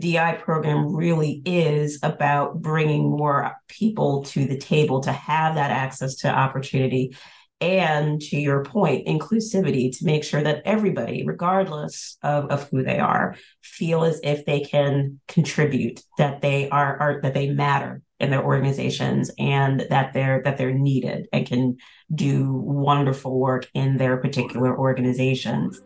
DI program really is about bringing more people to the table to have that access to opportunity. And to your point inclusivity to make sure that everybody regardless of, of who they are feel as if they can contribute that they are, are that they matter in their organizations and that they're that they're needed and can do wonderful work in their particular organizations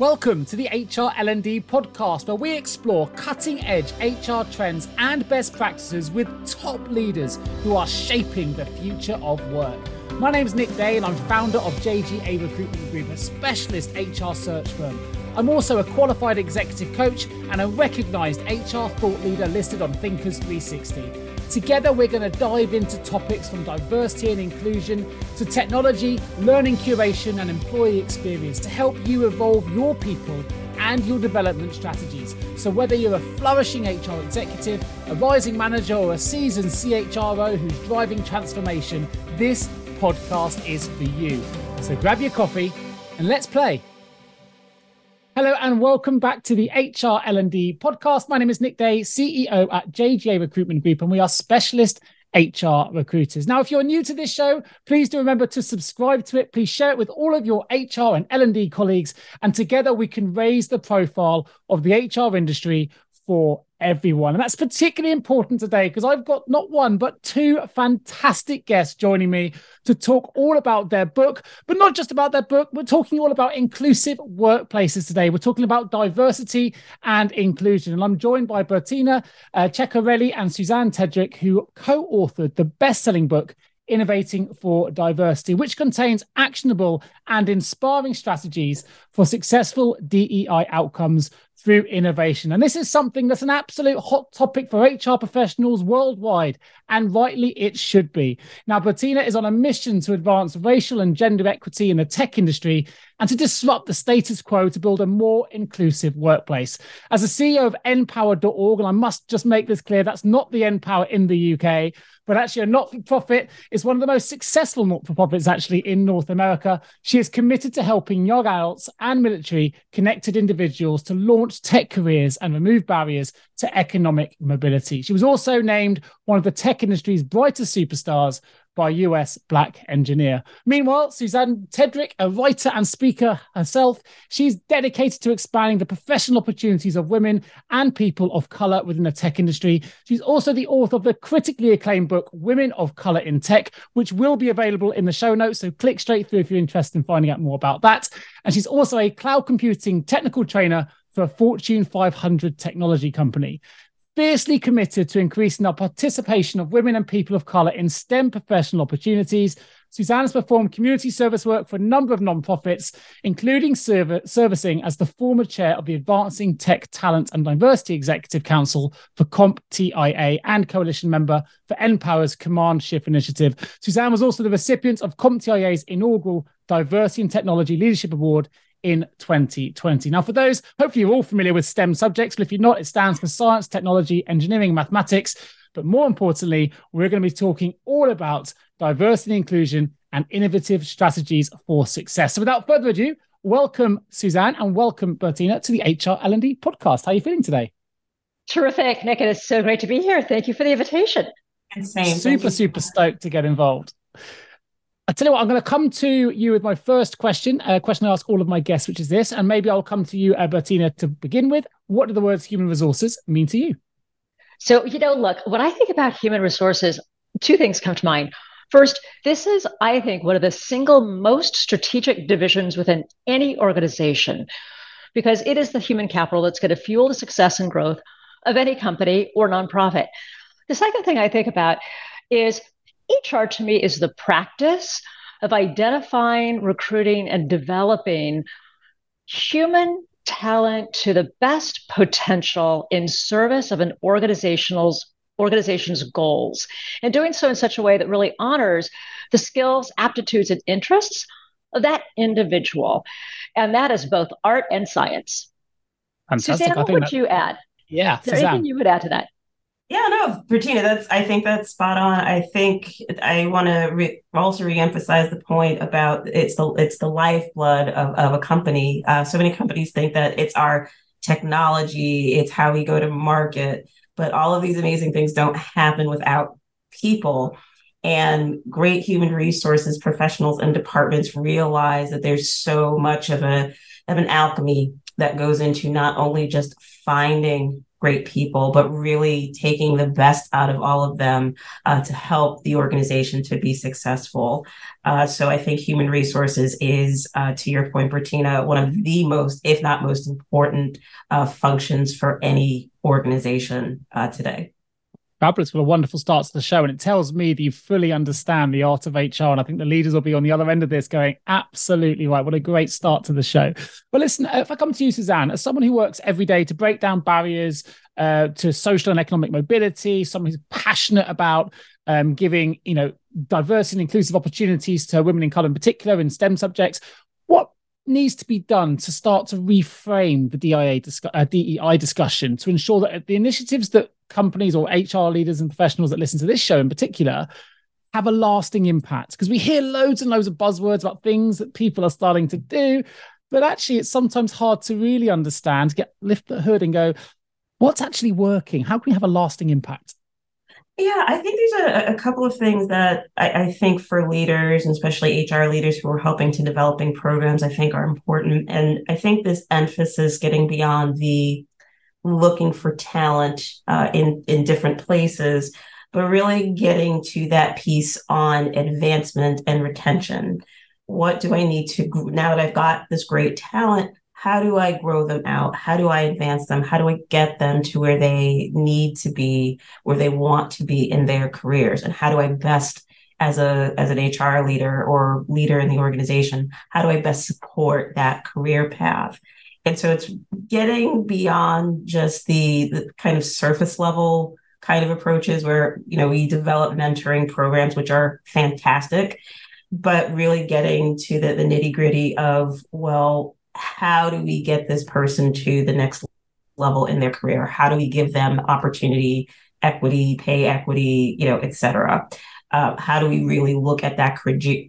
Welcome to the HR L&D podcast where we explore cutting-edge HR trends and best practices with top leaders who are shaping the future of work. My name is Nick Day and I'm founder of JGA Recruitment Group, a specialist HR search firm. I'm also a qualified executive coach and a recognized HR thought leader listed on Thinkers 360. Together, we're going to dive into topics from diversity and inclusion to technology, learning curation, and employee experience to help you evolve your people and your development strategies. So, whether you're a flourishing HR executive, a rising manager, or a seasoned CHRO who's driving transformation, this podcast is for you. So, grab your coffee and let's play. Hello and welcome back to the HR L&D podcast. My name is Nick Day, CEO at JGA Recruitment Group, and we are specialist HR recruiters. Now, if you're new to this show, please do remember to subscribe to it. Please share it with all of your HR and L&D colleagues, and together we can raise the profile of the HR industry for everyone. And that's particularly important today because I've got not one, but two fantastic guests joining me to talk all about their book, but not just about their book. We're talking all about inclusive workplaces today. We're talking about diversity and inclusion. And I'm joined by Bertina uh, Ceccarelli and Susanne Tedrick, who co authored the best selling book. Innovating for Diversity, which contains actionable and inspiring strategies for successful DEI outcomes through innovation. And this is something that's an absolute hot topic for HR professionals worldwide, and rightly it should be. Now, Bertina is on a mission to advance racial and gender equity in the tech industry and to disrupt the status quo to build a more inclusive workplace. As a CEO of NPower.org, and I must just make this clear, that's not the NPower in the UK, but actually a not-for-profit is one of the most successful not-for-profits actually in North America. She is committed to helping young adults and military connected individuals to launch tech careers and remove barriers to economic mobility. She was also named one of the tech industry's brightest superstars by US Black Engineer. Meanwhile, Susanne Tedrick, a writer and speaker herself, she's dedicated to expanding the professional opportunities of women and people of color within the tech industry. She's also the author of the critically acclaimed book, Women of Color in Tech, which will be available in the show notes. So click straight through if you're interested in finding out more about that. And she's also a cloud computing technical trainer for a Fortune 500 technology company fiercely committed to increasing the participation of women and people of color in STEM professional opportunities. Susanne has performed community service work for a number of nonprofits, including serv- servicing as the former chair of the Advancing Tech Talent and Diversity Executive Council for CompTIA and coalition member for NPower's Command Shift Initiative. Susanne was also the recipient of CompTIA's inaugural Diversity and Technology Leadership Award in 2020. Now, for those, hopefully you're all familiar with STEM subjects, but if you're not, it stands for science, technology, engineering, mathematics. But more importantly, we're going to be talking all about diversity and inclusion and innovative strategies for success. So without further ado, welcome Susanne and welcome Bertina to the HR L&D podcast. How are you feeling today? Terrific, Nick. It is so great to be here. Thank you for the invitation. Same. Super, super stoked to get involved. I tell you what, I'm going to come to you with my first question, a question I ask all of my guests, which is this, and maybe I'll come to you, Bertina, to begin with. What do the words human resources mean to you? So, you know, look, when I think about human resources, two things come to mind. First, this is, I think, one of the single most strategic divisions within any organization because it is the human capital that's going to fuel the success and growth of any company or nonprofit. The second thing I think about is HR to me is the practice of identifying, recruiting, and developing human talent to the best potential in service of an organizational's organization's goals and doing so in such a way that really honors the skills aptitudes and interests of that individual and that is both art and science Fantastic. Susanne, what would that... you add yeah is there Susanne. anything you would add to that yeah, no, Bertina, that's I think that's spot on. I think I want to re- also reemphasize the point about it's the it's the lifeblood of, of a company. Uh, so many companies think that it's our technology, it's how we go to market. But all of these amazing things don't happen without people. And great human resources professionals and departments realize that there's so much of a of an alchemy that goes into not only just finding great people, but really taking the best out of all of them uh, to help the organization to be successful. Uh, so I think human resources is, uh, to your point, Bertina, one of the most, if not most important uh, functions for any organization uh, today fabulous for a wonderful start to the show. And it tells me that you fully understand the art of HR. And I think the leaders will be on the other end of this going, absolutely right. What a great start to the show. But listen, if I come to you, Susanne, as someone who works every day to break down barriers uh, to social and economic mobility, someone who's passionate about um, giving, you know, diverse and inclusive opportunities to women in color in particular in STEM subjects, what needs to be done to start to reframe the DIA uh, DEI discussion to ensure that the initiatives that companies or HR leaders and professionals that listen to this show in particular have a lasting impact? Because we hear loads and loads of buzzwords about things that people are starting to do, but actually it's sometimes hard to really understand, get lift the hood and go, what's actually working? How can we have a lasting impact? Yeah, I think there's a, a couple of things that I, I, think for leaders, and especially HR leaders who are helping to developing programs, I think are important. And I think this emphasis getting beyond the looking for talent uh, in in different places, but really getting to that piece on advancement and retention. What do I need to now that I've got this great talent? How do I grow them out? How do I advance them? How do I get them to where they need to be, where they want to be in their careers? And how do I best as a as an HR leader or leader in the organization, how do I best support that career path? And so it's getting beyond just the, the kind of surface level kind of approaches where you know we develop mentoring programs which are fantastic but really getting to the, the nitty gritty of well how do we get this person to the next level in their career? How do we give them opportunity, equity, pay equity, you know, et cetera? Uh, how do we really look at that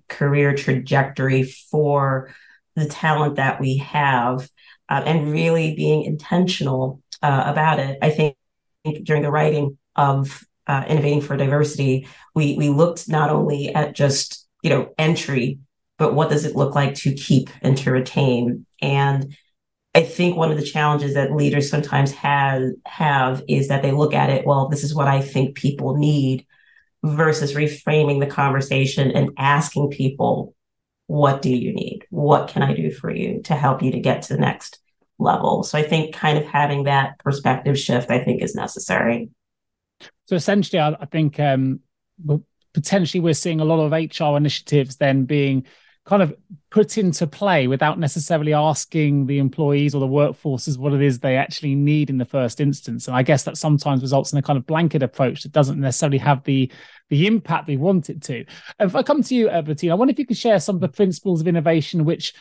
career trajectory for the talent that we have uh, and really being intentional uh, about it? I think during the writing of uh, Innovating for Diversity, we, we looked not only at just, you know, entry but what does it look like to keep and to retain? And I think one of the challenges that leaders sometimes have have is that they look at it, well, this is what I think people need, versus reframing the conversation and asking people, what do you need? What can I do for you to help you to get to the next level? So I think kind of having that perspective shift, I think, is necessary. So essentially, I, I think um, potentially we're seeing a lot of HR initiatives then being kind of put into play without necessarily asking the employees or the workforces what it is they actually need in the first instance. And I guess that sometimes results in a kind of blanket approach that doesn't necessarily have the the impact we want it to. If I come to you, Bertina, I wonder if you could share some of the principles of innovation which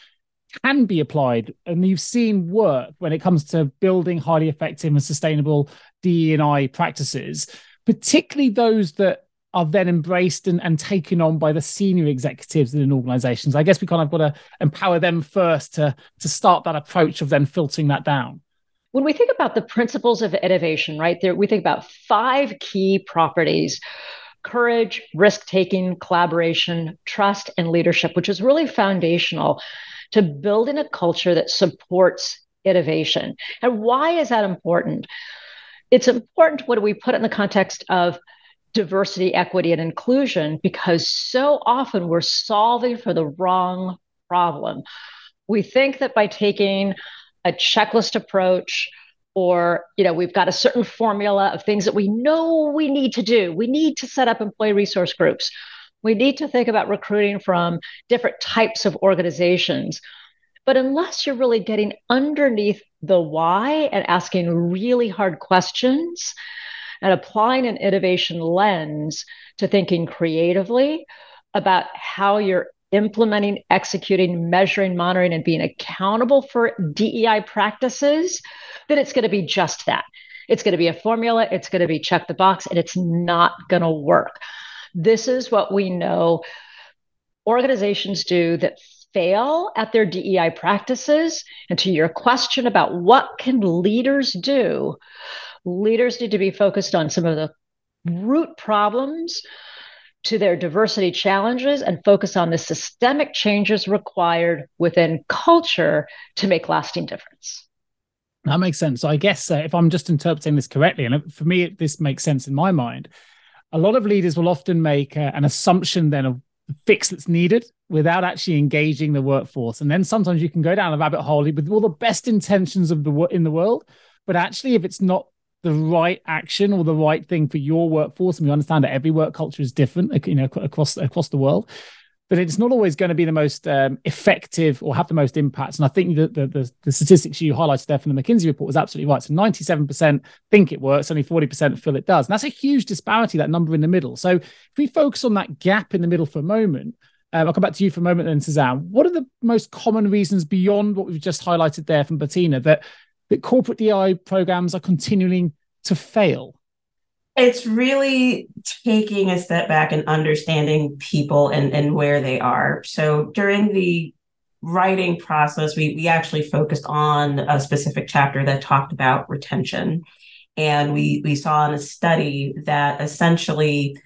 can be applied and you've seen work when it comes to building highly effective and sustainable DE&I practices, particularly those that are then embraced and, and taken on by the senior executives in organizations. I guess we kind of got to empower them first to, to start that approach of then filtering that down. When we think about the principles of innovation, right, there we think about five key properties courage, risk taking, collaboration, trust, and leadership, which is really foundational to building a culture that supports innovation. And why is that important? It's important when we put it in the context of diversity, equity, and inclusion because so often we're solving for the wrong problem. We think that by taking a checklist approach, or you know we've got a certain formula of things that we know we need to do. We need to set up employee resource groups. We need to think about recruiting from different types of organizations. But unless you're really getting underneath the why and asking really hard questions and applying an innovation lens to thinking creatively about how you're implementing, executing, measuring, monitoring, and being accountable for DEI practices, then it's going to be just that. It's going to be a formula, it's going to be check the box, and it's not going to work. This is what we know organizations do that fail at their DEI practices. And to your question about what can leaders do, leaders need to be focused on some of the root problems to their diversity challenges and focus on the systemic changes required within culture to make lasting difference. That makes sense. So I guess uh, if I'm just interpreting this correctly, and for me, this makes sense in my mind, a lot of leaders will often make uh, an assumption then of the fix that's needed without actually engaging the workforce. And then sometimes you can go down a rabbit hole with all the best intentions of the in the world, but actually, if it's not the right action or the right thing for your workforce, and we understand that every work culture is different, you know, across across the world, but it's not always going to be the most um, effective or have the most impact. And I think that the, the, the, statistics you highlighted there from the McKinsey report was absolutely right. So 97% think it works, only 40% feel it does. And that's a huge disparity, that number in the middle. So if we focus on that gap in the middle for a moment, um, I'll come back to you for a moment then, Susanne. What are the most common reasons beyond what we've just highlighted there from Bertina that, that corporate DI programs are continuing to fail? it's really taking a step back and understanding people and, and where they are. So during the writing process, we, we actually focused on a specific chapter that talked about retention. And we, we saw in a study that essentially,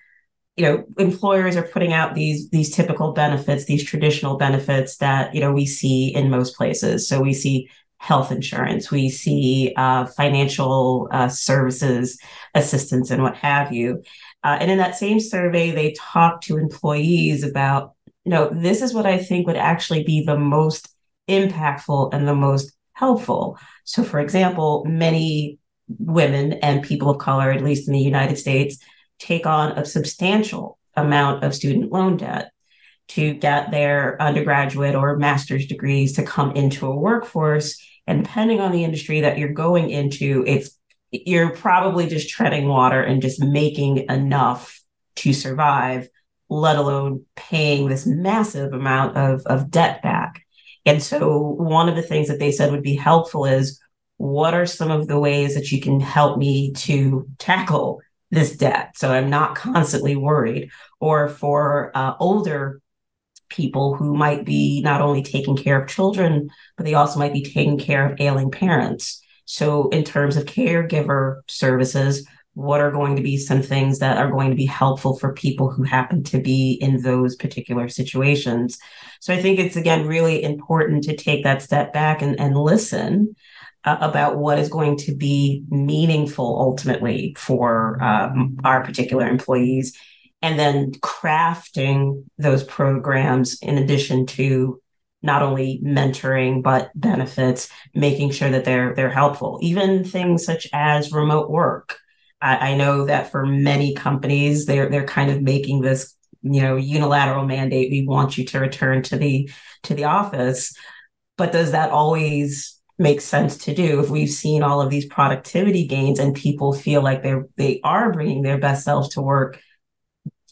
you know, employers are putting out these, these typical benefits, these traditional benefits that, you know, we see in most places. So we see health insurance, we see uh, financial uh, services assistance, and what have you. Uh, and in that same survey, they talked to employees about, you know, this is what I think would actually be the most impactful and the most helpful. So, for example, many women and people of color, at least in the United States, take on a substantial amount of student loan debt to get their undergraduate or master's degrees to come into a workforce. And depending on the industry that you're going into, it's you're probably just treading water and just making enough to survive, let alone paying this massive amount of, of debt back. And so one of the things that they said would be helpful is what are some of the ways that you can help me to tackle this debt so I'm not constantly worried? Or for uh, older people who might be not only taking care of children, but they also might be taking care of ailing parents. So, in terms of caregiver services, what are going to be some things that are going to be helpful for people who happen to be in those particular situations? So, I think it's again really important to take that step back and, and listen uh, about what is going to be meaningful ultimately for um, our particular employees and then crafting those programs in addition to not only mentoring but benefits making sure that they're they're helpful. Even things such as remote work. I, I, know that for many companies they're they're kind of making this you know unilateral mandate. We want you to return to the to the office. But does that always make sense to do? If we've seen all of these productivity gains and people feel like they're they are bringing their best selves to work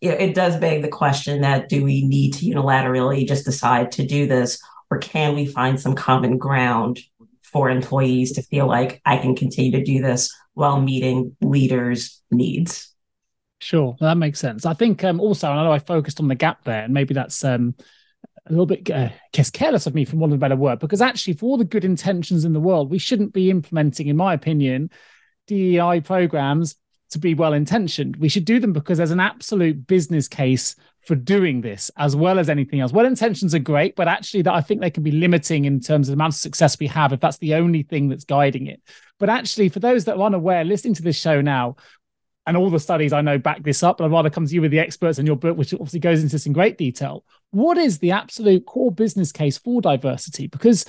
it does beg the question that do we need to unilaterally just decide to do this or can we find some common ground for employees to feel like I can continue to do this while meeting leaders' needs? Sure, that makes sense. I think um, also, I know I focused on the gap there, and maybe that's um, a little bit, uh, careless of me, from one of a better word, because actually, for all the good intentions in the world, we shouldn't be implementing, in my opinion, DEI programs to be well intentioned. We should do them because there's an absolute business case for doing this as well as anything else. Well intentions are great, but actually that I think they can be limiting in terms of the amount of success we have if that's the only thing that's guiding it. But actually, for those that are unaware, listening to this show now, and all the studies I know back this up, but I'd rather come to you with the experts in your book, which obviously goes into this in great detail. What is the absolute core business case for diversity? Because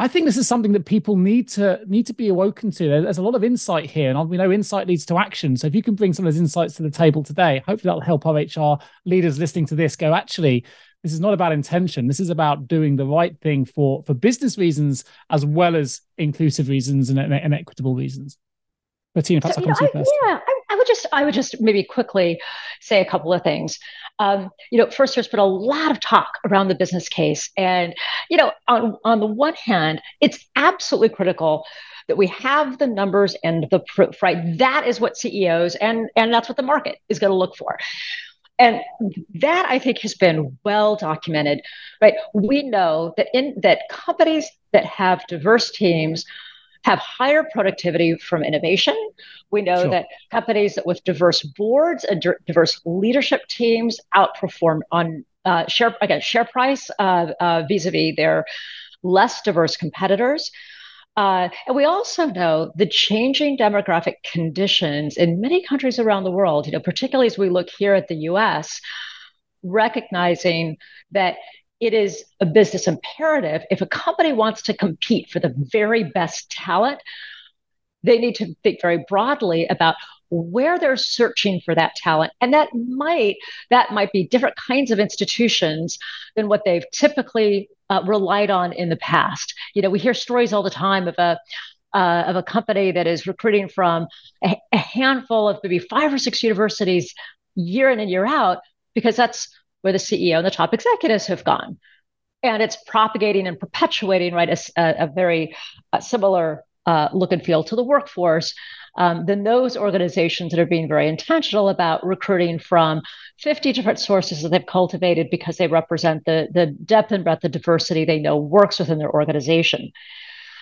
I think this is something that people need to need to be awoken to. There's a lot of insight here, and we know insight leads to action. So if you can bring some of those insights to the table today, hopefully that'll help our HR leaders listening to this go. Actually, this is not about intention. This is about doing the right thing for for business reasons as well as inclusive reasons and, and equitable reasons. Bertina, perhaps so, I'll come know, to you first. Yeah, I, I would just I would just maybe quickly say a couple of things. Um, you know, first there's been a lot of talk around the business case, and you know, on on the one hand, it's absolutely critical that we have the numbers and the proof. Right, that is what CEOs and and that's what the market is going to look for. and that I think has been well documented, right? We know that in that companies that have diverse teams have higher productivity from innovation. We know sure. that companies with diverse boards and diverse leadership teams outperform on uh, share again share price uh, uh, vis-a-vis their less diverse competitors. Uh, and we also know the changing demographic conditions in many countries around the world, you know, particularly as we look here at the US, recognizing that it is a business imperative. If a company wants to compete for the very best talent, they need to think very broadly about where they're searching for that talent and that might that might be different kinds of institutions than what they've typically uh, relied on in the past. You know, we hear stories all the time of a uh, of a company that is recruiting from a, a handful of maybe five or six universities year in and year out because that's where the CEO and the top executives have gone. And it's propagating and perpetuating, right, a, a very uh, similar uh, look and feel to the workforce um, than those organizations that are being very intentional about recruiting from 50 different sources that they've cultivated because they represent the, the depth and breadth of diversity they know works within their organization.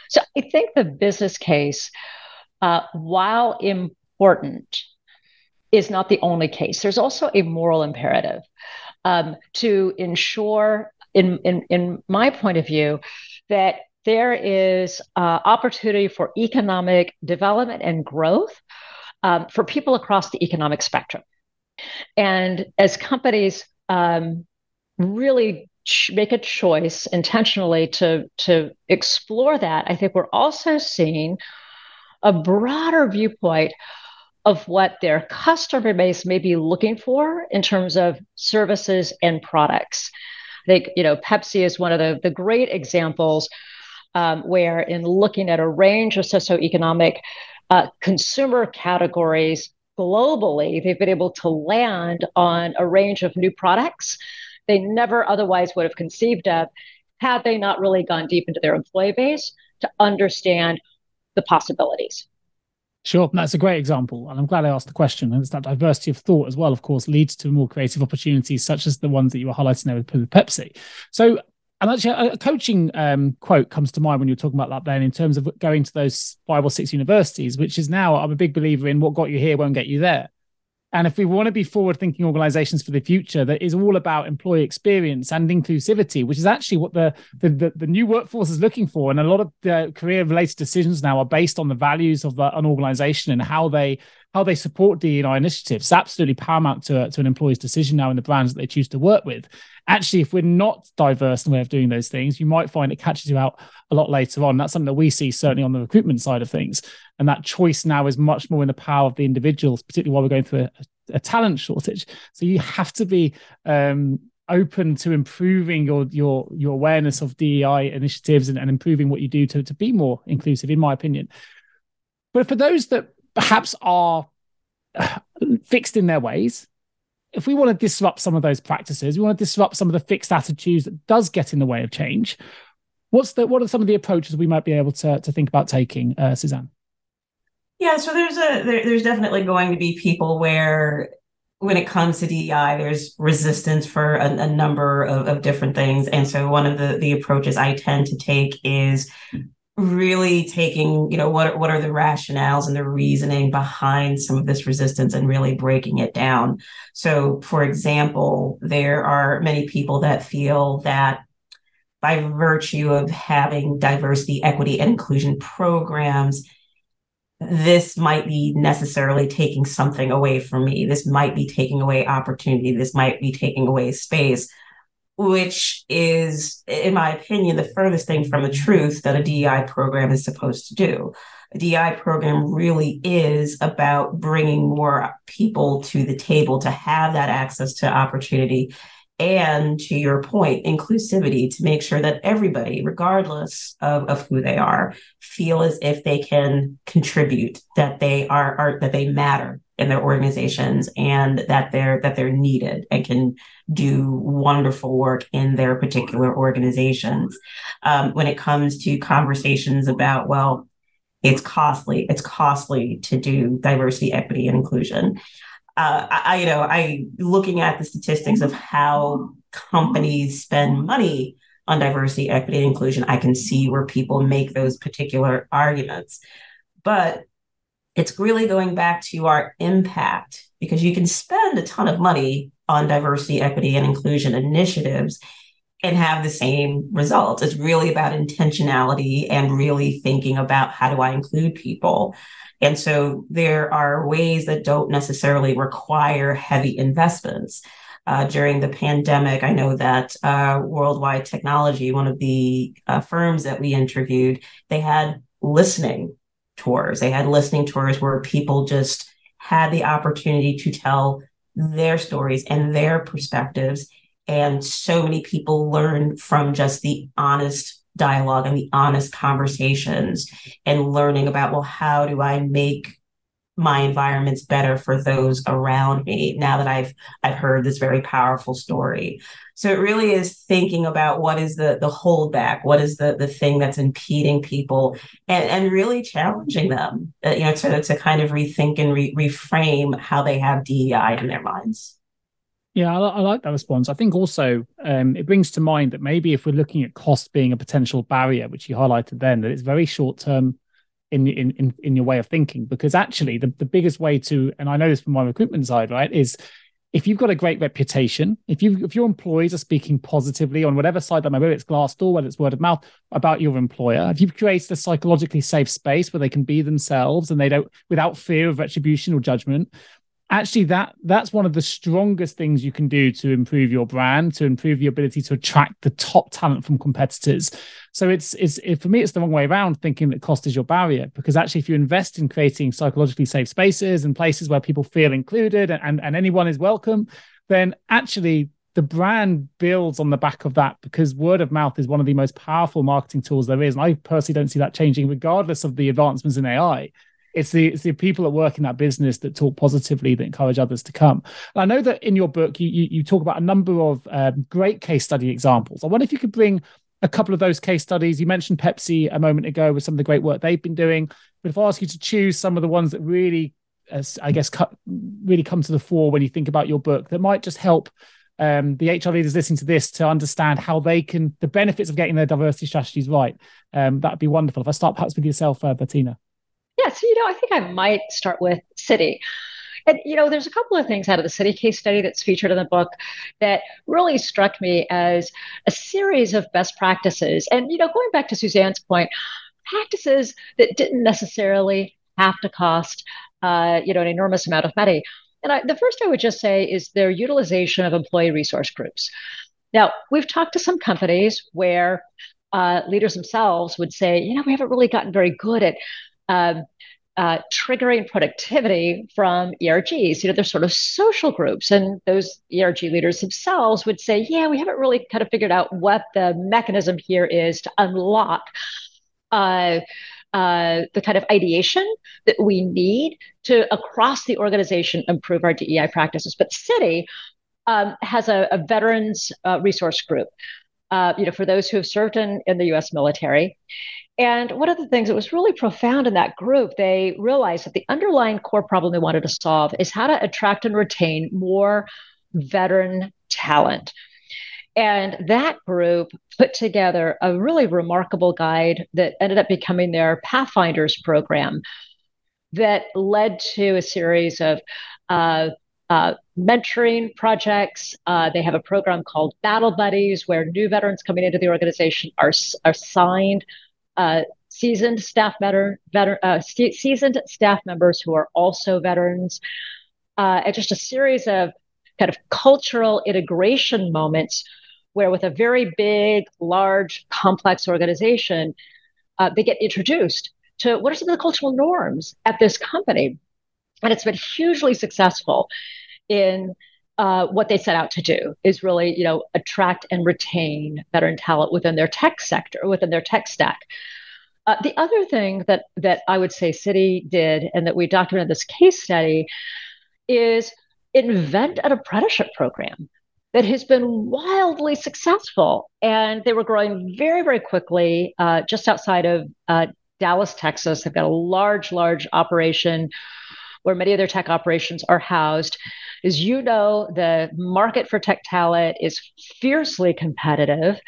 So I think the business case, uh, while important, is not the only case. There's also a moral imperative um, to ensure, in, in, in my point of view, that there is uh, opportunity for economic development and growth um, for people across the economic spectrum. And as companies um, really ch- make a choice intentionally to, to explore that, I think we're also seeing a broader viewpoint of what their customer base may be looking for in terms of services and products. I think, you know, Pepsi is one of the, the great examples um, where in looking at a range of socioeconomic uh, consumer categories globally, they've been able to land on a range of new products they never otherwise would have conceived of had they not really gone deep into their employee base to understand the possibilities. Sure, that's a great example, and I'm glad I asked the question. And it's that diversity of thought as well, of course, leads to more creative opportunities, such as the ones that you were highlighting there with Pepsi. So and actually, a, coaching um, quote comes to mind when you're talking about that, Ben, in terms of going to those five or six universities, which is now, I'm a big believer in what got you here won't get you there. And if we want to be forward thinking organizations for the future, that is all about employee experience and inclusivity, which is actually what the, the, the, the new workforce is looking for. And a lot of the career related decisions now are based on the values of an organization and how they how they support DEI initiatives. It's absolutely paramount to, to an employee's decision now in the brands that they choose to work with. Actually, if we're not diverse in the way of doing those things, you might find it catches you out a lot later on. That's something that we see certainly on the recruitment side of things. And that choice now is much more in the power of the individuals, particularly while we're going through a, a talent shortage. So you have to be um, open to improving your your your awareness of DEI initiatives and, and improving what you do to, to be more inclusive, in my opinion. But for those that perhaps are fixed in their ways if we want to disrupt some of those practices we want to disrupt some of the fixed attitudes that does get in the way of change what's the what are some of the approaches we might be able to, to think about taking uh, susanne yeah so there's a there, there's definitely going to be people where when it comes to DEI, there's resistance for a, a number of, of different things. And so one of the, the approaches I tend to take is really taking you know what what are the rationales and the reasoning behind some of this resistance and really breaking it down? So for example there are many people that feel that by virtue of having diversity equity and inclusion programs this might be necessarily taking something away from me. This might be taking away opportunity. This might be taking away space which is, in my opinion, the furthest thing from the truth that a DEI program is supposed to do. A DEI program really is about bringing more people to the table to have that access to opportunity. And to your point, inclusivity to make sure that everybody, regardless of, of who they are, feel as if they can contribute, that they are, are that they matter in their organizations and that they're that they're needed and can do wonderful work in their particular organizations. Um, when it comes to conversations about well it's costly it's costly to do diversity equity and inclusion uh, I, you know, I looking at the statistics of how companies spend money on diversity, equity, and inclusion, I can see where people make those particular arguments. But it's really going back to our impact because you can spend a ton of money on diversity, equity, and inclusion initiatives and have the same results. It's really about intentionality and really thinking about how do I include people. And so there are ways that don't necessarily require heavy investments. Uh, during the pandemic, I know that uh, Worldwide Technology, one of the uh, firms that we interviewed, they had listening tours. They had listening tours where people just had the opportunity to tell their stories and their perspectives. And so many people learn from just the honest dialogue and the honest conversations and learning about, well, how do I make my environments better for those around me now that I've I've heard this very powerful story. So it really is thinking about what is the the holdback, what is the the thing that's impeding people, and and really challenging them, uh, you know, to to kind of rethink and re- reframe how they have DEI in their minds. Yeah, I, I, like that response. I think also um, it brings to mind that maybe if we're looking at cost being a potential barrier, which you highlighted then, that it's very short term in, in in in your way of thinking. Because actually, the, the biggest way to, and I know this from my recruitment side, right, is if you've got a great reputation, if you if your employees are speaking positively on whatever side that may be, whether it's Glassdoor, whether it's word of mouth about your employer, if you've created a psychologically safe space where they can be themselves and they don't without fear of retribution or judgment, actually that that's one of the strongest things you can do to improve your brand to improve your ability to attract the top talent from competitors. So it's it's it, for me it's the wrong way around thinking that cost is your barrier because actually if you invest in creating psychologically safe spaces and places where people feel included and and anyone is welcome then actually the brand builds on the back of that because word of mouth is one of the most powerful marketing tools there is. And i personally don't see that changing regardless of the advancements in ai it's the it's the people that work in that business that talk positively that encourage others to come. And I know that in your book you you, you talk about a number of um, great case study examples. I wonder if you could bring a couple of those case studies. You mentioned Pepsi a moment ago with some of the great work they've been doing. But if I ask you to choose some of the ones that really, as I guess, really come to the fore when you think about your book, that might just help um, the HR leaders listening to this to understand how they can the benefits of getting their diversity strategies right. Um, that'd be wonderful. If I start perhaps with yourself, uh, Bertina. Yeah, so you know, I think I might start with Citi. And you know, there's a couple of things out of the Citi case study that's featured in the book that really struck me as a series of best practices. And you know, going back to Susanne's point, practices that didn't necessarily have to cost uh, you know an enormous amount of money. And I, the first I would just say is their utilization of employee resource groups. Now, we've talked to some companies where uh, leaders themselves would say, you know, we haven't really gotten very good at um, uh, triggering productivity from ERGs. You know, they're sort of social groups, and those ERG leaders themselves would say, "Yeah, we haven't really kind of figured out what the mechanism here is to unlock." Uh, uh, the kind of ideation that we need to across the organization improve our DEI practices. But Citi um, has a, a veterans uh, resource group. Uh, you know, for those who have served in, in the U.S. military, and one of the things that was really profound in that group, they realized that the underlying core problem they wanted to solve is how to attract and retain more veteran talent. And that group put together a really remarkable guide that ended up becoming their Pathfinders program that led to a series of uh, uh, mentoring projects. Uh, they have a program called Battle Buddies, where new veterans coming into the organization are, are signed uh, seasoned staff better, uh, seasoned staff members who are also veterans, uh, and just a series of kind of cultural integration moments where, with a very big, large, complex organization, uh, they get introduced to what are some of the cultural norms at this company, and it's been hugely successful in uh, what they set out to do is really, you know, attract and retain veteran talent within their tech sector, within their tech stack. Uh, the other thing that that I would say Citi did, and that we documented this case study, is invent an apprenticeship program that has been wildly successful, and they were growing very, very quickly. Uh, just outside of uh, Dallas, Texas, they've got a large, large operation where many of their tech operations are housed. As you know, the market for tech talent is fiercely competitive.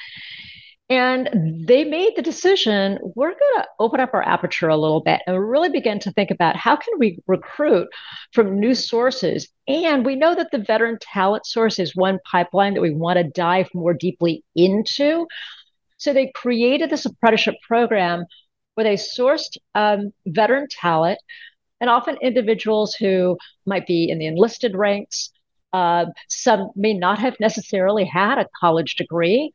And they made the decision we're going to open up our aperture a little bit and really begin to think about how can we recruit from new sources. And we know that the veteran talent source is one pipeline that we want to dive more deeply into. So they created this apprenticeship program where they sourced um, veteran talent and often individuals who might be in the enlisted ranks. Uh, some may not have necessarily had a college degree,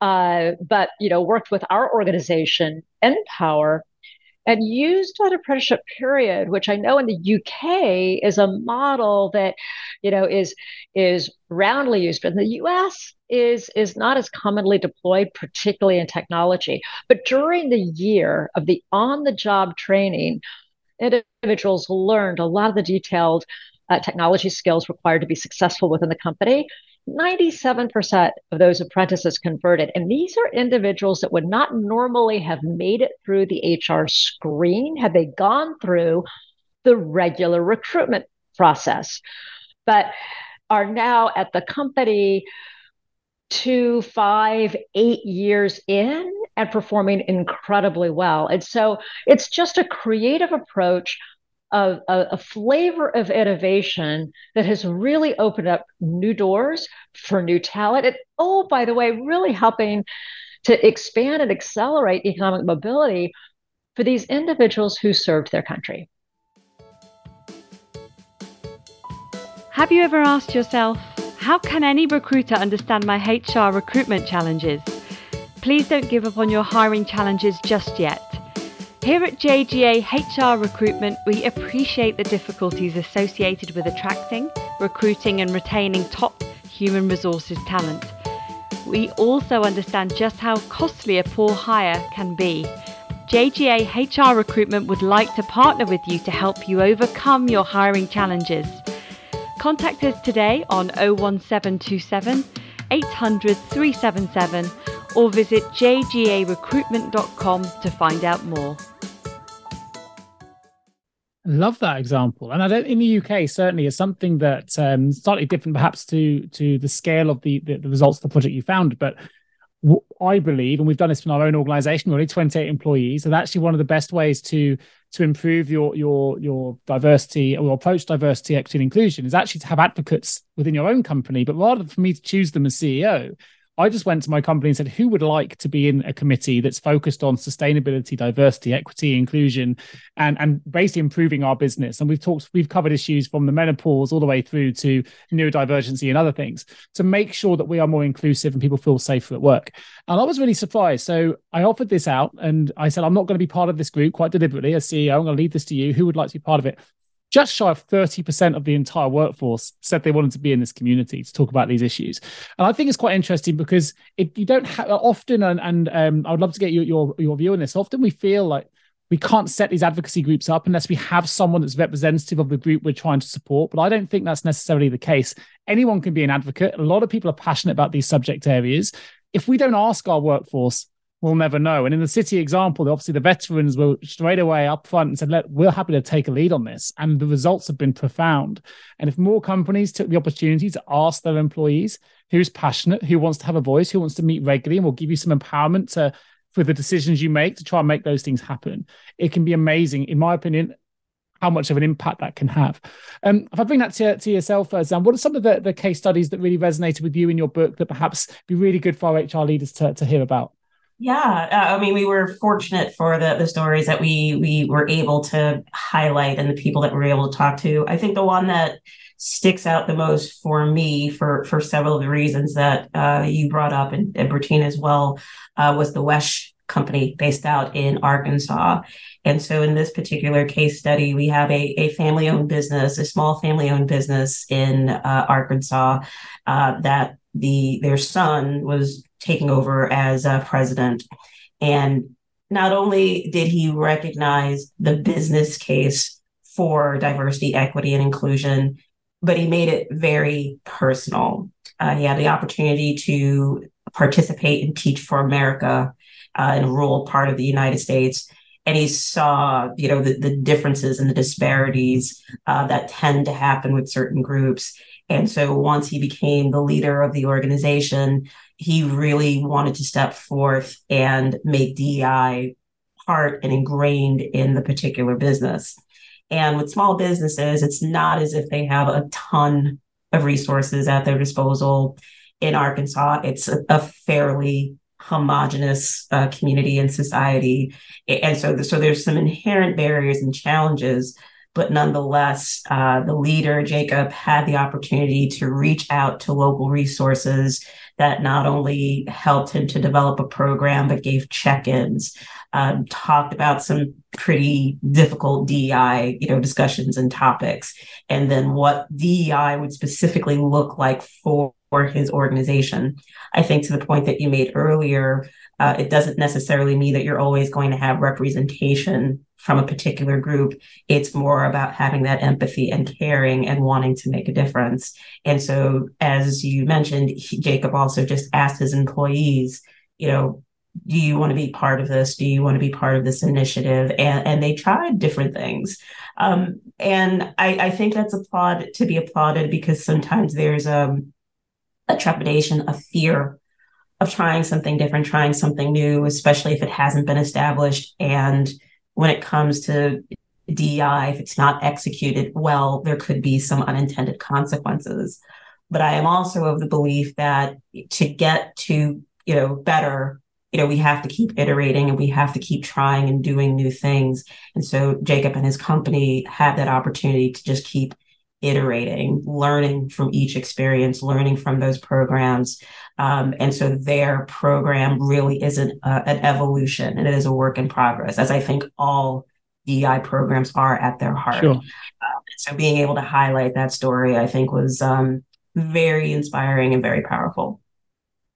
uh, but you know worked with our organization NPower and used that apprenticeship period, which I know in the UK is a model that you know is is roundly used, but in the US is is not as commonly deployed, particularly in technology. But during the year of the on-the-job training, individuals learned a lot of the detailed uh, technology skills required to be successful within the company. 97% of those apprentices converted. And these are individuals that would not normally have made it through the HR screen had they gone through the regular recruitment process, but are now at the company two, five, eight years in and performing incredibly well. And so it's just a creative approach a, a, flavor of innovation that has really opened up new doors for new talent. And oh, by the way, really helping to expand and accelerate economic mobility for these individuals who served their country. Have you ever asked yourself, how can any recruiter understand my HR recruitment challenges? Please don't give up on your hiring challenges just yet. Here at JGA HR Recruitment, we appreciate the difficulties associated with attracting, recruiting, and retaining top human resources talent. We also understand just how costly a poor hire can be. JGA HR Recruitment would like to partner with you to help you overcome your hiring challenges. Contact us today on 01727 800 377 or visit jgarecruitment.com to find out more. Love that example, and I don't in the UK certainly is something that um, slightly different, perhaps to to the scale of the, the, the results of the project you found. But I believe, and we've done this in our own organisation, we're only 28 employees, and actually one of the best ways to to improve your your your diversity or approach diversity, equity, and inclusion is actually to have advocates within your own company. But rather for me to choose them as CEO, I just went to my company and said, who would like to be in a committee that's focused on sustainability, diversity, equity, inclusion, and, and basically improving our business? And we've talked, we've covered issues from the menopause all the way through to neurodivergency and other things to make sure that we are more inclusive and people feel safer at work. And I was really surprised. So I offered this out and I said, I'm not going to be part of this group quite deliberately as CEO. I'm going to leave this to you. Who would like to be part of it? Just shy of 30% of the entire workforce said they wanted to be in this community to talk about these issues. And I think it's quite interesting because it, you don't have often, and, and um, I would love to get your, your, your view on this. Often we feel like we can't set these advocacy groups up unless we have someone that's representative of the group we're trying to support. But I don't think that's necessarily the case. Anyone can be an advocate. A lot of people are passionate about these subject areas. If we don't ask our workforce we'll never know. And in the Citi example, obviously the veterans were straight away up front and said, Let, we're happy to take a lead on this. And the results have been profound. And if more companies took the opportunity to ask their employees who's passionate, who wants to have a voice, who wants to meet regularly, and will give you some empowerment to for the decisions you make to try and make those things happen, it can be amazing, in my opinion, how much of an impact that can have. Um, if I bring that to, to yourself, uh, Zan, what are some of the, the case studies that really resonated with you in your book that perhaps be really good for HR leaders to, to hear about? Yeah, uh, I mean, we were fortunate for the the stories that we we were able to highlight and the people that we were able to talk to. I think the one that sticks out the most for me, for for several of the reasons that uh, you brought up and, and Bertina as well, uh, was the Wesh company based out in Arkansas. And so, in this particular case study, we have a, a family owned business, a small family owned business in uh, Arkansas uh, that the their son was taking over as uh, president. And not only did he recognize the business case for diversity, equity, and inclusion, but he made it very personal. Uh, he had the opportunity to participate in Teach for America uh, in a rural part of the United States. and he saw you know the, the differences and the disparities uh, that tend to happen with certain groups and so once he became the leader of the organization he really wanted to step forth and make dei part and ingrained in the particular business and with small businesses it's not as if they have a ton of resources at their disposal in arkansas it's a, fairly homogenous uh, community and society. And so, so there's some inherent barriers and challenges, but nonetheless, uh, the leader, Jacob, had the opportunity to reach out to local resources that not only helped him to develop a program, but gave check-ins, um, talked about some pretty difficult DEI, you know, discussions and topics, and then what DEI would specifically look like for his organization. I think to the point that you made earlier, uh, it doesn't necessarily mean that you're always going to have representation from a particular group. It's more about having that empathy and caring and wanting to make a difference. And so, as you mentioned, he, Jacob also just asked his employees, you know, do you want to be part of this? Do you want to be part of this initiative? And, and they tried different things. Um, and I, I, think that's applaud to be applauded because sometimes there's um, a trepidation, a fear of trying something different, trying something new, especially if it hasn't been established. And when it comes to DEI, if it's not executed well, there could be some unintended consequences. But I am also of the belief that to get to, you know, better, you know, we have to keep iterating and we have to keep trying and doing new things. And so Jacob and his company have that opportunity to just keep iterating, learning from each experience, learning from those programs. Um, and so their program really isn't a, an evolution and it is a work in progress, as I think all DEI programs are at their heart. Sure. Uh, so being able to highlight that story, I think, was um, very inspiring and very powerful.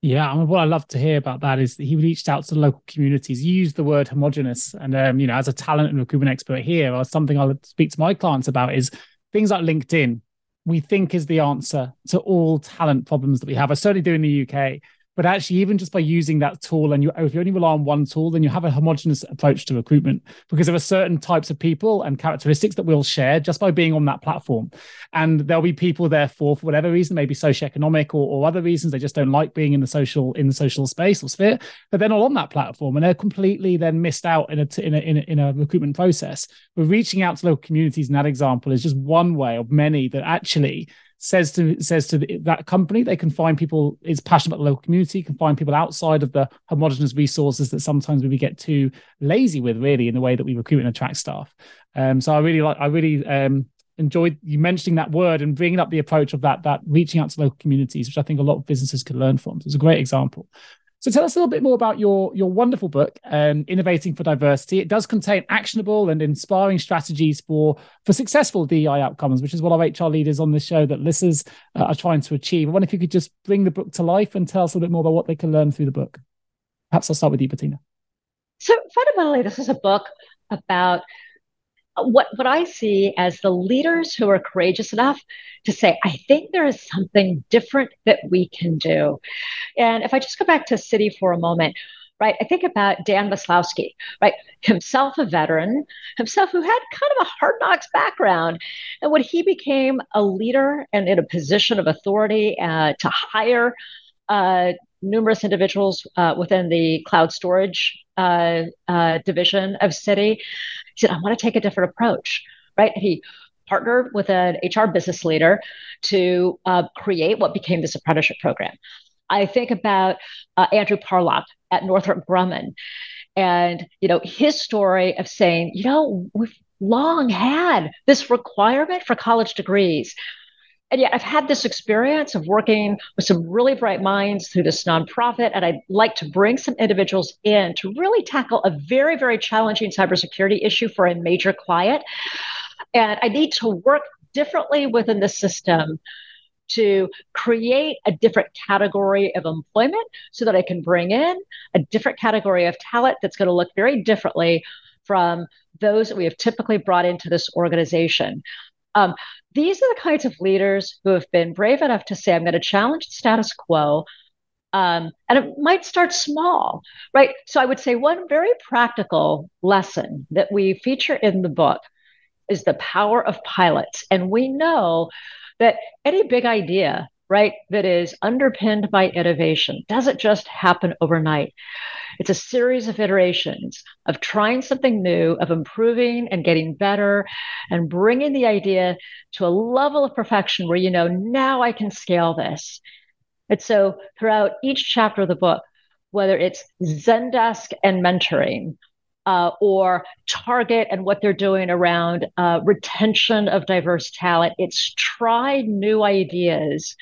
Yeah, I mean, what I love to hear about that is that he reached out to local communities. He used the word homogenous, and um, you know, as a talent and recruitment expert here, or something I'll speak to my clients about is things like LinkedIn, we think is the answer to all talent problems that we have. I certainly do in the UK. But actually, even just by using that tool, and you, if you only rely on one tool, then you have a homogenous approach to recruitment because there are certain types of people and characteristics that we'll share just by being on that platform. And there'll be people therefore, for whatever reason, maybe socioeconomic or, or other reasons, they just don't like being in the social in the social space or sphere, but they're not on that platform and they're completely then missed out in a in a, in a, in a recruitment process. But reaching out to local communities in that example is just one way of many that actually says to says to the, that company they can find people is passionate about the local community can find people outside of the homogenous resources that sometimes we get too lazy with really in the way that we recruit and attract staff. Um, so i really like i really um, enjoyed you mentioning that word and bringing up the approach of that that reaching out to local communities which i think a lot of businesses could learn from. So it's a great example so tell us a little bit more about your your wonderful book, um, Innovating for Diversity. It does contain actionable and inspiring strategies for for successful DEI outcomes, which is what our HR leaders on this show that listeners uh, are trying to achieve. I wonder if you could just bring the book to life and tell us a little bit more about what they can learn through the book. Perhaps I'll start with you, Bertina. So fundamentally, this is a book about what what I see as the leaders who are courageous enough to say, I think there is something different that we can do. And if I just go back to Citi for a moment, right, I think about Dan Maslowski, right, himself a veteran, himself who had kind of a hard knocks background, and when he became a leader and in a position of authority uh, to hire. Uh, numerous individuals uh, within the cloud storage uh, division of Citi he said, I want to take a different approach, right? He partnered with an HR business leader to create what became this apprenticeship program. I think about Andrew Parlock at Northrop Grumman and you know his story of saying you know we've long had this requirement for college degrees and yet I've had this experience of working with some really bright minds through this nonprofit, and I'd like to bring some individuals in to really tackle a very, very challenging cybersecurity issue for a major client. And I need to work differently within the system to create a different category of employment so that I can bring in a different category of talent that's going to look very differently from those that we have typically brought into this organization. Um, these are the kinds of leaders who have been brave enough to say, I'm going to challenge the status quo. Um, and it might start small, right? So I would say one very practical lesson that we feature in the book is the power of pilots. And we know that any big idea, right, that is underpinned by innovation doesn't just happen overnight. It's a series of iterations of trying something new, of improving and getting better, and bringing the idea to a level of perfection where you know, now I can scale this. And so throughout each chapter of the book, whether it's Zendesk and mentoring, uh, or Target and what they're doing around uh, retention of diverse talent, it's try new ideas,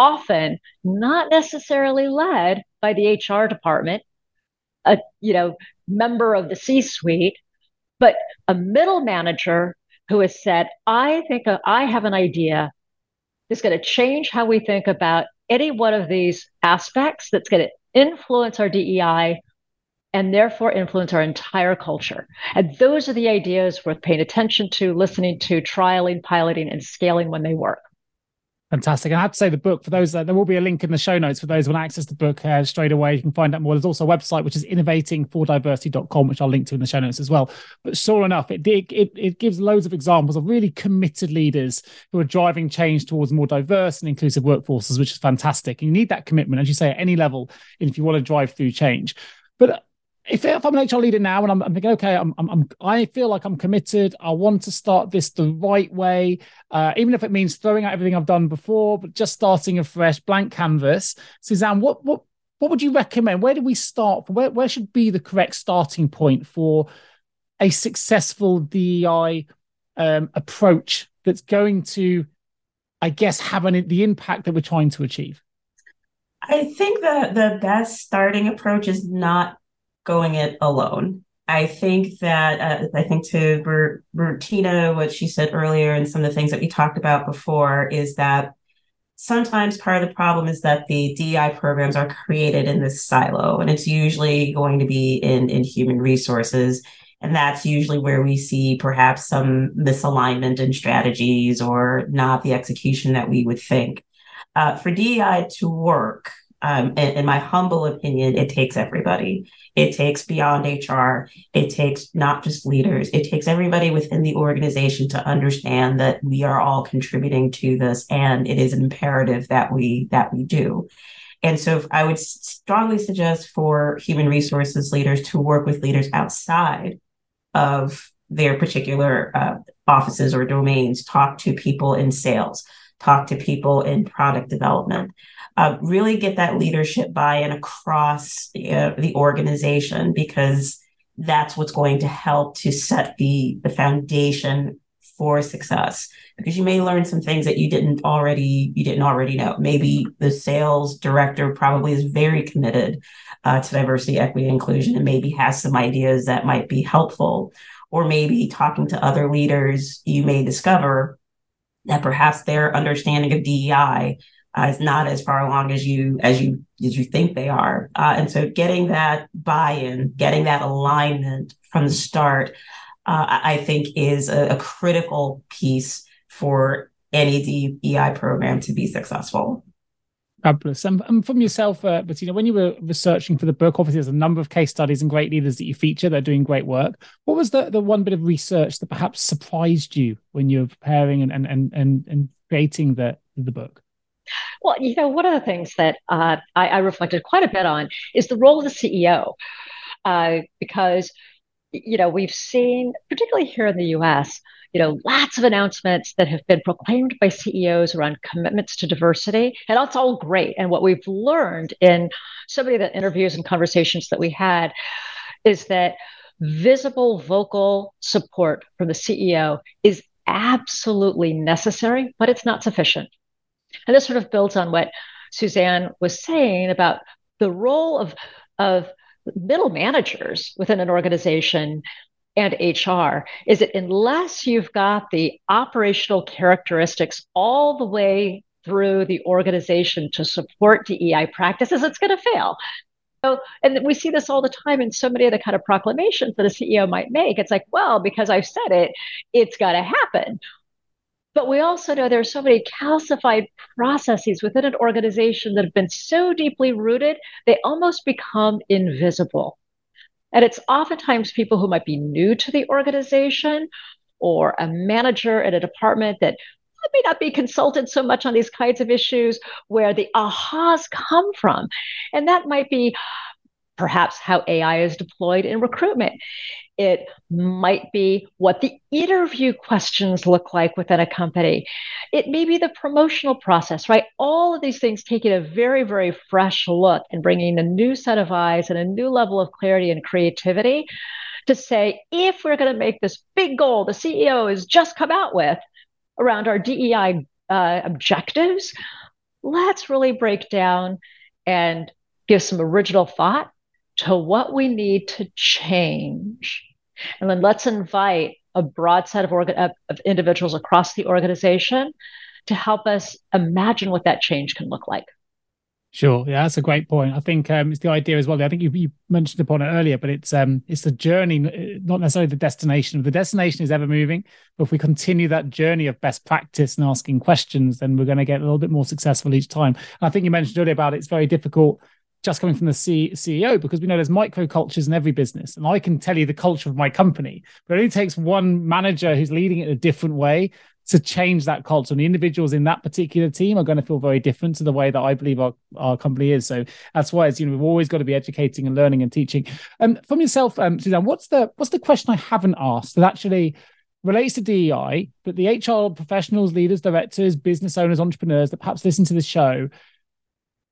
often not necessarily led by the HR department, a you know member of the C-suite, but a middle manager who has said, "I think uh, I have an idea that's going to change how we think about any one of these aspects that's going to influence our DEI and therefore influence our entire culture. And those are the ideas worth paying attention to, listening to, trialing, piloting, and scaling when they work. Fantastic. And I have to say, the book, for those, that there will be a link in the show notes for those who want to access the book uh, straight away. You can find out more. There's also a website, which is innovatingfordiversity.com, which I'll link to in the show notes as well. But sure enough, it, it, it gives loads of examples of really committed leaders who are driving change towards more diverse and inclusive workforces, which is fantastic. You need that commitment, as you say, at any level, if you want to drive through change. But if, if I'm an HR leader now and I'm, I'm thinking, okay, I'm, I'm, i feel like I'm committed. I want to start this the right way, uh, even if it means throwing out everything I've done before, but just starting a fresh blank canvas. Susanne, what what what would you recommend? Where do we start? Where where should be the correct starting point for a successful DEI um, approach that's going to, I guess, have an, the impact that we're trying to achieve? I think the the best starting approach is not going it alone. I think that uh, I think to Ber- Bertina, what she said earlier, and some of the things that we talked about before, is that sometimes part of the problem is that the DEI programs are created in this silo, and it's usually going to be in in human resources, and that's usually where we see perhaps some misalignment in strategies or not the execution that we would think. Uh, for DEI to work, um, in, my humble opinion, it takes everybody. It takes beyond HR. It takes not just leaders. It takes everybody within the organization to understand that we are all contributing to this, and it is imperative that we that we do. And so, I would strongly suggest for human resources leaders to work with leaders outside of their particular uh, offices or domains. Talk to people in sales. Talk to people in product development uh, really get that leadership buy-in across uh, the organization because that's what's going to help to set the the foundation for success. Because you may learn some things that you didn't already you didn't already know. Maybe the sales director probably is very committed uh, to diversity equity inclusion and maybe has some ideas that might be helpful. Or maybe talking to other leaders you may discover that perhaps their understanding of dei uh, is not as far along as you as you as you think they are. Uh, and so, getting that buy-in, getting that alignment from the start, uh, I think is a, a, critical piece for any DEI program to be successful. Fabulous. And, from yourself, uh, Bertina, when you were researching for the book, obviously there's a number of case studies and great leaders that you feature that are doing great work. What was the, the one bit of research that perhaps surprised you when you were preparing and, and, and, and creating the, the book? Well, you know, one of the things that uh, I, I, reflected quite a bit on is the role of the CEO, uh, because you know we've seen, particularly here in the U.S., you know, lots of announcements that have been proclaimed by CEOs around commitments to diversity, and that's all great. And what we've learned in so many of the interviews and conversations that we had is that visible, vocal support from the CEO is absolutely necessary, but it's not sufficient. And this sort of builds on what Susanne was saying about the role of, of middle managers within an organization and HR is that unless you've got the operational characteristics all the way through the organization to support DEI practices, it's going to fail. So, and we see this all the time in so many of the kind of proclamations that a CEO might make. It's like, well, because I've said it, it's got to happen. But we also know there are so many calcified processes within an organization that have been so deeply rooted, they almost become invisible. And it's oftentimes people who might be new to the organization or a manager at a department that may not be consulted so much on these kinds of issues where the ahas come from. And that might be perhaps how AI is deployed in recruitment. It might be what the interview questions look like within a company. It may be the promotional process, right? All of these things taking a very, very fresh look and bringing a new set of eyes and a new level of clarity and creativity to say, if we're going to make this big goal the CEO has just come out with around our DEI uh, objectives, let's really break down and give some original thought to what we need to change. And then let's invite a broad set of, orga- of individuals across the organization to help us imagine what that change can look like. Sure, yeah, that's a great point. I think um, it's the idea as well. I think you, you mentioned upon it earlier, but it's um, it's the journey, not necessarily the destination. The destination is ever moving, but if we continue that journey of best practice and asking questions, then we're going to get a little bit more successful each time. I think you mentioned earlier about it's very difficult just coming from the C- CEO because we know there's micro cultures in every business. And I can tell you the culture of my company, but it only takes one manager who's leading it in a different way to change that culture. And the individuals in that particular team are going to feel very different to the way that I believe our, our company is. So that's why it's, you know, we've always got to be educating and learning and teaching. Um, from yourself, um, Susanne, what's the what's the question I haven't asked that actually relates to DEI, but the HR professionals, leaders, directors, business owners, entrepreneurs that perhaps listen to the show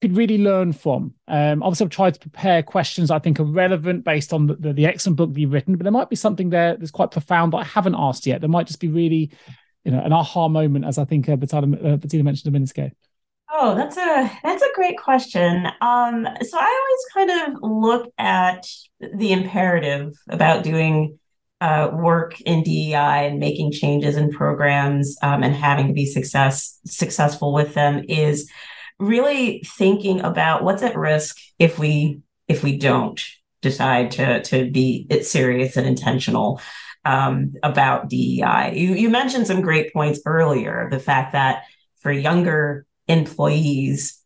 could really learn from. Um, obviously, I've tried to prepare questions I think are relevant based on the, the, the, excellent book that you've written, but there might be something there that's quite profound that I haven't asked yet. There might just be really, you know, an aha moment, as I think uh, Bertina, uh, Bertina mentioned a minute ago. Oh, that's a that's a great question. Um, so I always kind of look at the imperative about doing uh, work in DEI and making changes in programs um, and having to be success successful with them is really thinking about what's at risk if we if we don't decide to to be serious and intentional um, about DEI. You you mentioned some great points earlier. The fact that for younger employees,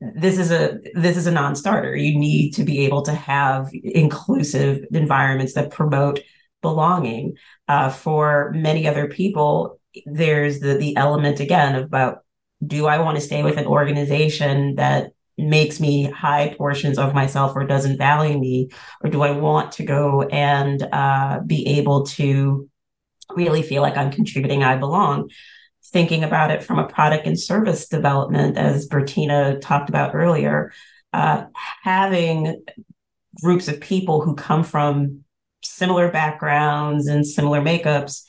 this is a this is a non-starter. You need to be able to have inclusive environments that promote belonging. Uh, for many other people, there's the the element again about do I want to stay with an organization that makes me hide portions of myself or doesn't value me? Or do I want to go and uh, be able to really feel like I'm contributing, I belong? Thinking about it from a product and service development, as Bertina talked about earlier, uh, having groups of people who come from similar backgrounds and similar makeups,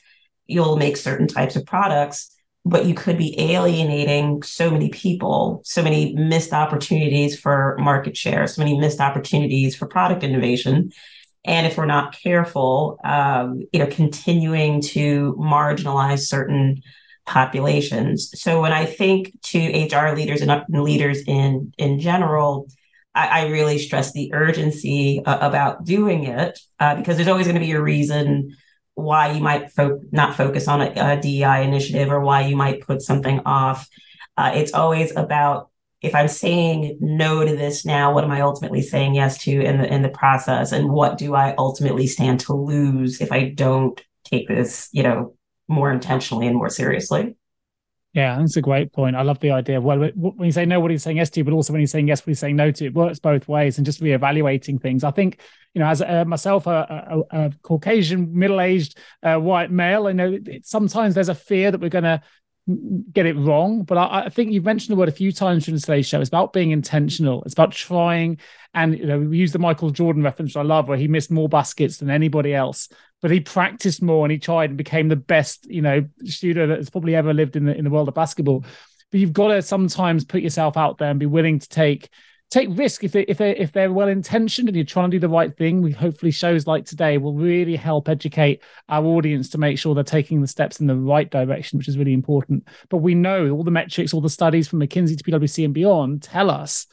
you'll make certain types of products but you could be alienating so many people, so many missed opportunities for market share, so many missed opportunities for product innovation. And if we're not careful, um, you know, continuing to marginalize certain populations. So when I think to HR leaders and leaders in in general, I, I really stress the urgency uh, about doing it uh, because there's always going to be a reason why you might fo- not focus on a, a, DEI initiative or why you might put something off. Uh, it's always about if I'm saying no to this now, what am I ultimately saying yes to in the in the process, and what do I ultimately stand to lose if I don't take this, you know, more intentionally and more seriously? Yeah, that's a great point. I love the idea. Well, when you say no, what are you saying yes to? But also when you're saying yes, what are you saying no to? It works both ways, and just reevaluating things. I think you know, as uh, myself, a, a, a Caucasian, middle-aged uh, white male, I know it, sometimes there's a fear that we're going to get it wrong. But I, I, think you've mentioned the word a few times during today's show. It's about being intentional. It's about trying. And you know, we use the Michael Jordan reference, I love, where he missed more baskets than anybody else, but he practiced more and he tried and became the best, you know, shooter that's probably ever lived in the in the world of basketball. But you've got to sometimes put yourself out there and be willing to take take risk if they if they if they're well intentioned and you're trying to do the right thing. We hopefully shows like today will really help educate our audience to make sure they're taking the steps in the right direction, which is really important. But we know all the metrics, all the studies from McKinsey to PwC and beyond tell us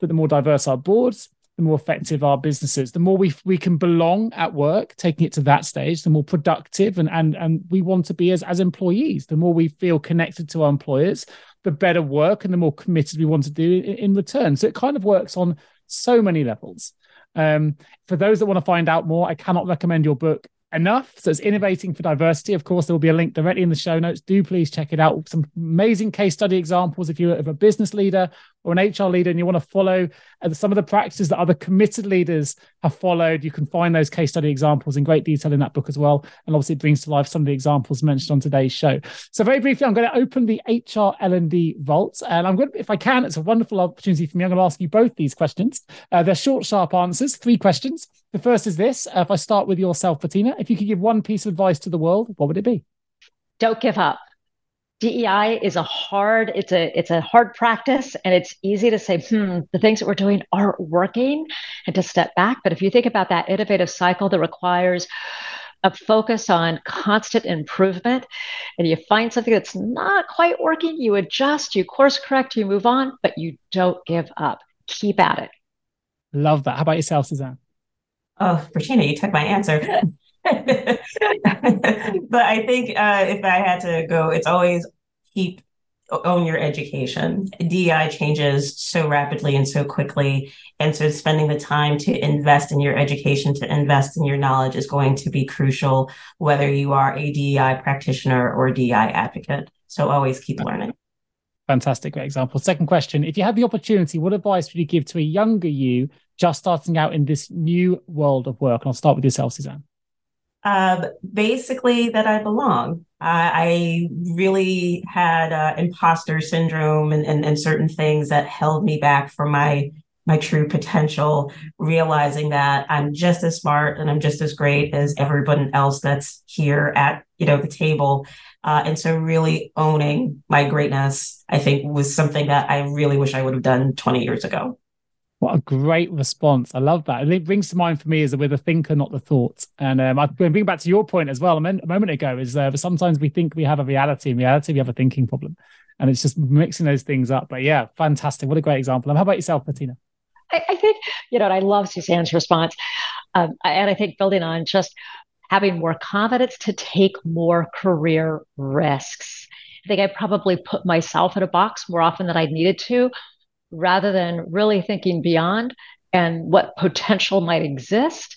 that the more diverse our boards, the more effective our businesses. The more we we can belong at work, taking it to that stage, the more productive and and and we want to be as as employees. The more we feel connected to our employers, the better work and the more committed we want to do in, in return. So it kind of works on so many levels. Um, for those that want to find out more, I cannot recommend your book enough. So it's innovating for diversity. Of course, there will be a link directly in the show notes. Do please check it out. Some amazing case study examples if you're of a business leader or an HR leader and you want to follow uh, some of the practices that other committed leaders have followed. You can find those case study examples in great detail in that book as well. And obviously, it brings to life some of the examples mentioned on today's show. So very briefly, I'm going to open the HR L&D vault, and I'm going to, if I can, it's a wonderful opportunity for me. I'm going to ask you both these questions. Uh, they're short, sharp answers. Three questions. The first is this: uh, If I start with yourself, Bertina, if you could give one piece of advice to the world, what would it be? Don't give up. DEI is a hard, it's a it's a hard practice, and it's easy to say, hmm, the things that we're doing aren't working, and to step back. But if you think about that innovative cycle that requires a focus on constant improvement, and you find something that's not quite working, you adjust, you course correct, you move on, but you don't give up. Keep at it. Love that. How about yourself, Susanne? Oh, Bertina, you took my answer. but I think uh, if I had to go, it's always keep own your education. DEI changes so rapidly and so quickly. And so spending the time to invest in your education, to invest in your knowledge is going to be crucial, whether you are a DEI practitioner or a DEI advocate. So always keep learning. Fantastic. Great example. Second question. If you had the opportunity, what advice would you give to a younger you just starting out in this new world of work? And I'll start with yourself, Susanne. Um, basically, that I belong. I really had uh, imposter syndrome and, and, and certain things that held me back from my my true potential. Realizing that I'm just as smart and I'm just as great as everyone else that's here at you know the table. Uh, and so, really owning my greatness, I think, was something that I really wish I would have done 20 years ago. What a great response. I love that. And it brings to mind for me is that we're the thinker, not the thought. And um, I'm going to bring back to your point as well a, a moment ago is uh, sometimes we think we have a reality. In reality, we have a thinking problem. And it's just mixing those things up. But yeah, fantastic. What a great example. And how about yourself, Bertina? I, I think, you know, I love Susanne's response. Um, and I think building on just having more confidence to take more career risks. I think I probably put myself in a box more often than I needed to rather than really thinking beyond and what potential might exist,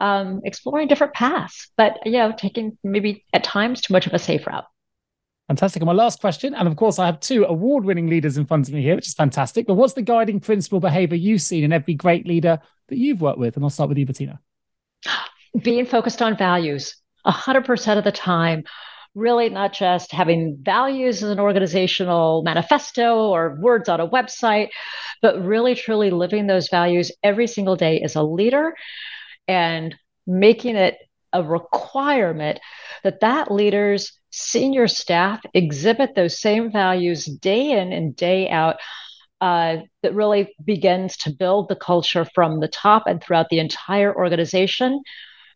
um, exploring different paths, but you know, taking maybe at times too much of a safe route. Fantastic. And my last question, and of course, I have two award winning leaders in front of me here, which is fantastic. But what's the guiding principle behavior you've seen in every great leader that you've worked with? And I'll start with you, Bertina. Being focused on values 100% of the time really not just having values as an organizational manifesto or words on a website, but really truly living those values every single day as a leader and making it a requirement that that leader's senior staff exhibit those same values day in and day out uh, that really begins to build the culture from the top and throughout the entire organization.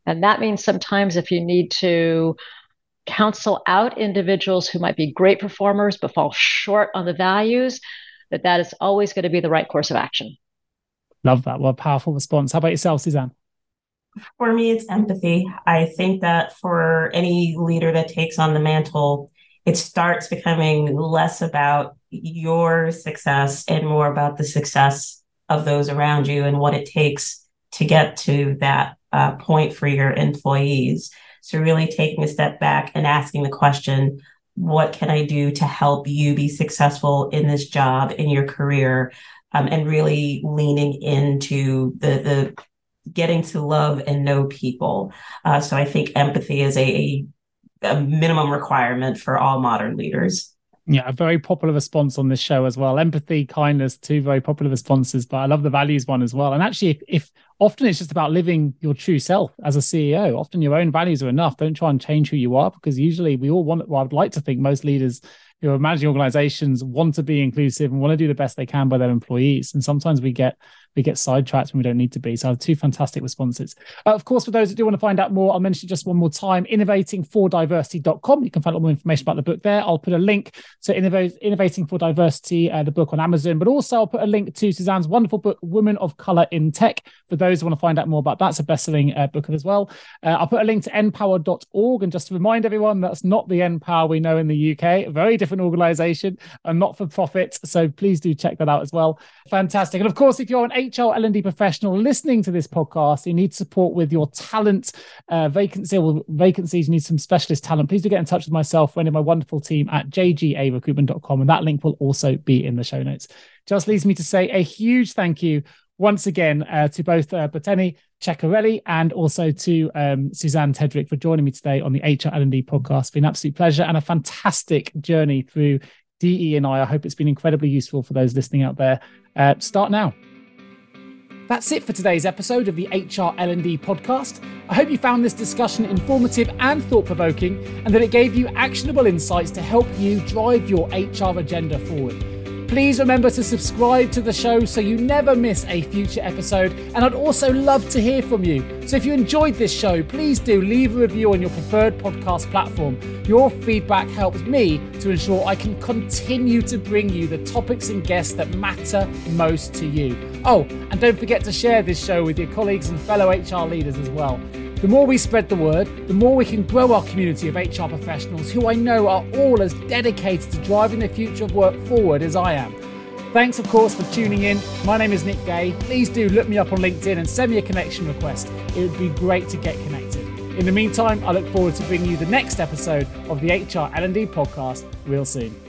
And that means sometimes if you need to counsel out individuals who might be great performers but fall short on the values, that that is always going to be the right course of action. Love that. What a powerful response. How about yourself, Susanne? For me, it's empathy. I think that for any leader that takes on the mantle, it starts becoming less about your success and more about the success of those around you and what it takes to get to that uh, point for your employees. So, really taking a step back and asking the question, what can I do to help you be successful in this job, in your career? Um, and really leaning into the, the getting to love and know people. Uh, so, I think empathy is a, a minimum requirement for all modern leaders. Yeah, a very popular response on this show as well. Empathy, kindness, two very popular responses. But I love the values one as well. And actually, if, if often it's just about living your true self as a CEO, often your own values are enough. Don't try and change who you are because usually we all want. Well, I would like to think most leaders who are managing organizations want to be inclusive and want to do the best they can by their employees. And sometimes we get we get sidetracked when we don't need to be. So I have two fantastic responses. Uh, of course, for those that do want to find out more, I'll mention just one more time, innovatingfordiversity.com. You can find lot more information about the book there. I'll put a link to Innovate, Innovating for Diversity, uh, the book on Amazon, but also I'll put a link to Susanne's wonderful book, Women of Color in Tech, for those who want to find out more about that. It's a best-selling uh, book as well. Uh, I'll put a link to npower.org. And just to remind everyone, that's not the NPower we know in the UK, a very different organization, a not-for-profit. So please do check that out as well. Fantastic. And of course, if you're an HR L&D professional listening to this podcast, you need support with your talent uh, vacancy or vacancies, you need some specialist talent, please do get in touch with myself and my wonderful team at jgarecruitment.com. And that link will also be in the show notes. Just leaves me to say a huge thank you once again uh, to both uh, Bertina Ceccarelli and also to um, Susanne Tedrick for joining me today on the HR L&D podcast. It's been an absolute pleasure and a fantastic journey through DE and I. I hope it's been incredibly useful for those listening out there. Uh, start now. That's it for today's episode of the HR L&D podcast. I hope you found this discussion informative and thought-provoking and that it gave you actionable insights to help you drive your HR agenda forward. Please remember to subscribe to the show so you never miss a future episode. And I'd also love to hear from you. So if you enjoyed this show, please do leave a review on your preferred podcast platform. Your feedback helps me to ensure I can continue to bring you the topics and guests that matter most to you. Oh, and don't forget to share this show with your colleagues and fellow HR leaders as well. The more we spread the word, the more we can grow our community of HR professionals who I know are all as dedicated to driving the future of work forward as I am. Thanks, of course, for tuning in. My name is Nick Day. Please do look me up on LinkedIn and send me a connection request. It would be great to get connected. In the meantime, I look forward to bringing you the next episode of the HR L&D podcast real soon.